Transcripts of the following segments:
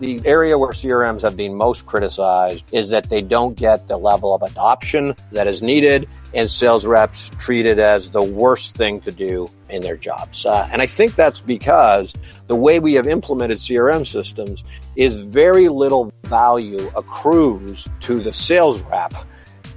The area where CRMs have been most criticized is that they don't get the level of adoption that is needed, and sales reps treat it as the worst thing to do in their jobs. Uh, and I think that's because the way we have implemented CRM systems is very little value accrues to the sales rep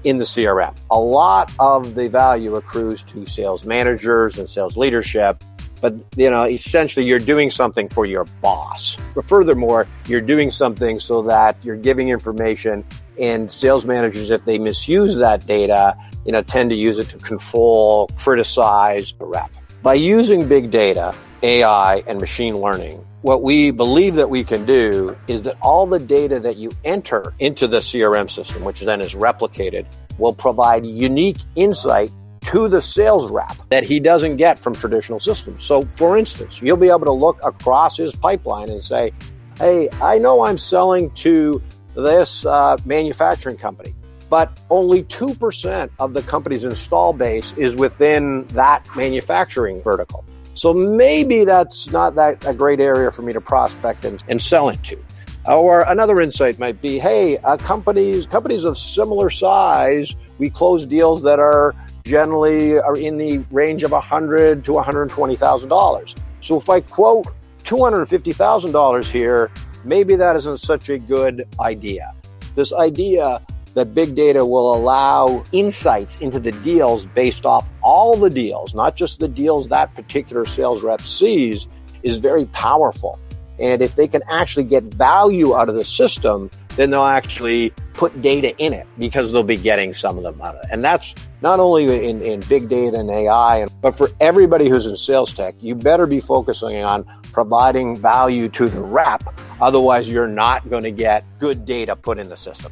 in the CRM. A lot of the value accrues to sales managers and sales leadership but you know essentially you're doing something for your boss. But furthermore you're doing something so that you're giving information and sales managers if they misuse that data you know tend to use it to control criticize the rep by using big data ai and machine learning what we believe that we can do is that all the data that you enter into the crm system which then is replicated will provide unique insight to the sales rep that he doesn't get from traditional systems. So, for instance, you'll be able to look across his pipeline and say, Hey, I know I'm selling to this uh, manufacturing company, but only 2% of the company's install base is within that manufacturing vertical. So maybe that's not that a great area for me to prospect and, and sell into. Or another insight might be, hey, uh, companies companies of similar size, we close deals that are generally are in the range of 100 to $120,000. So if I quote $250,000 here, maybe that isn't such a good idea. This idea that big data will allow insights into the deals based off all the deals, not just the deals that particular sales rep sees, is very powerful. And if they can actually get value out of the system, then they'll actually put data in it because they'll be getting some of them out of it. And that's not only in, in big data and AI, but for everybody who's in sales tech, you better be focusing on providing value to the rep. Otherwise, you're not going to get good data put in the system.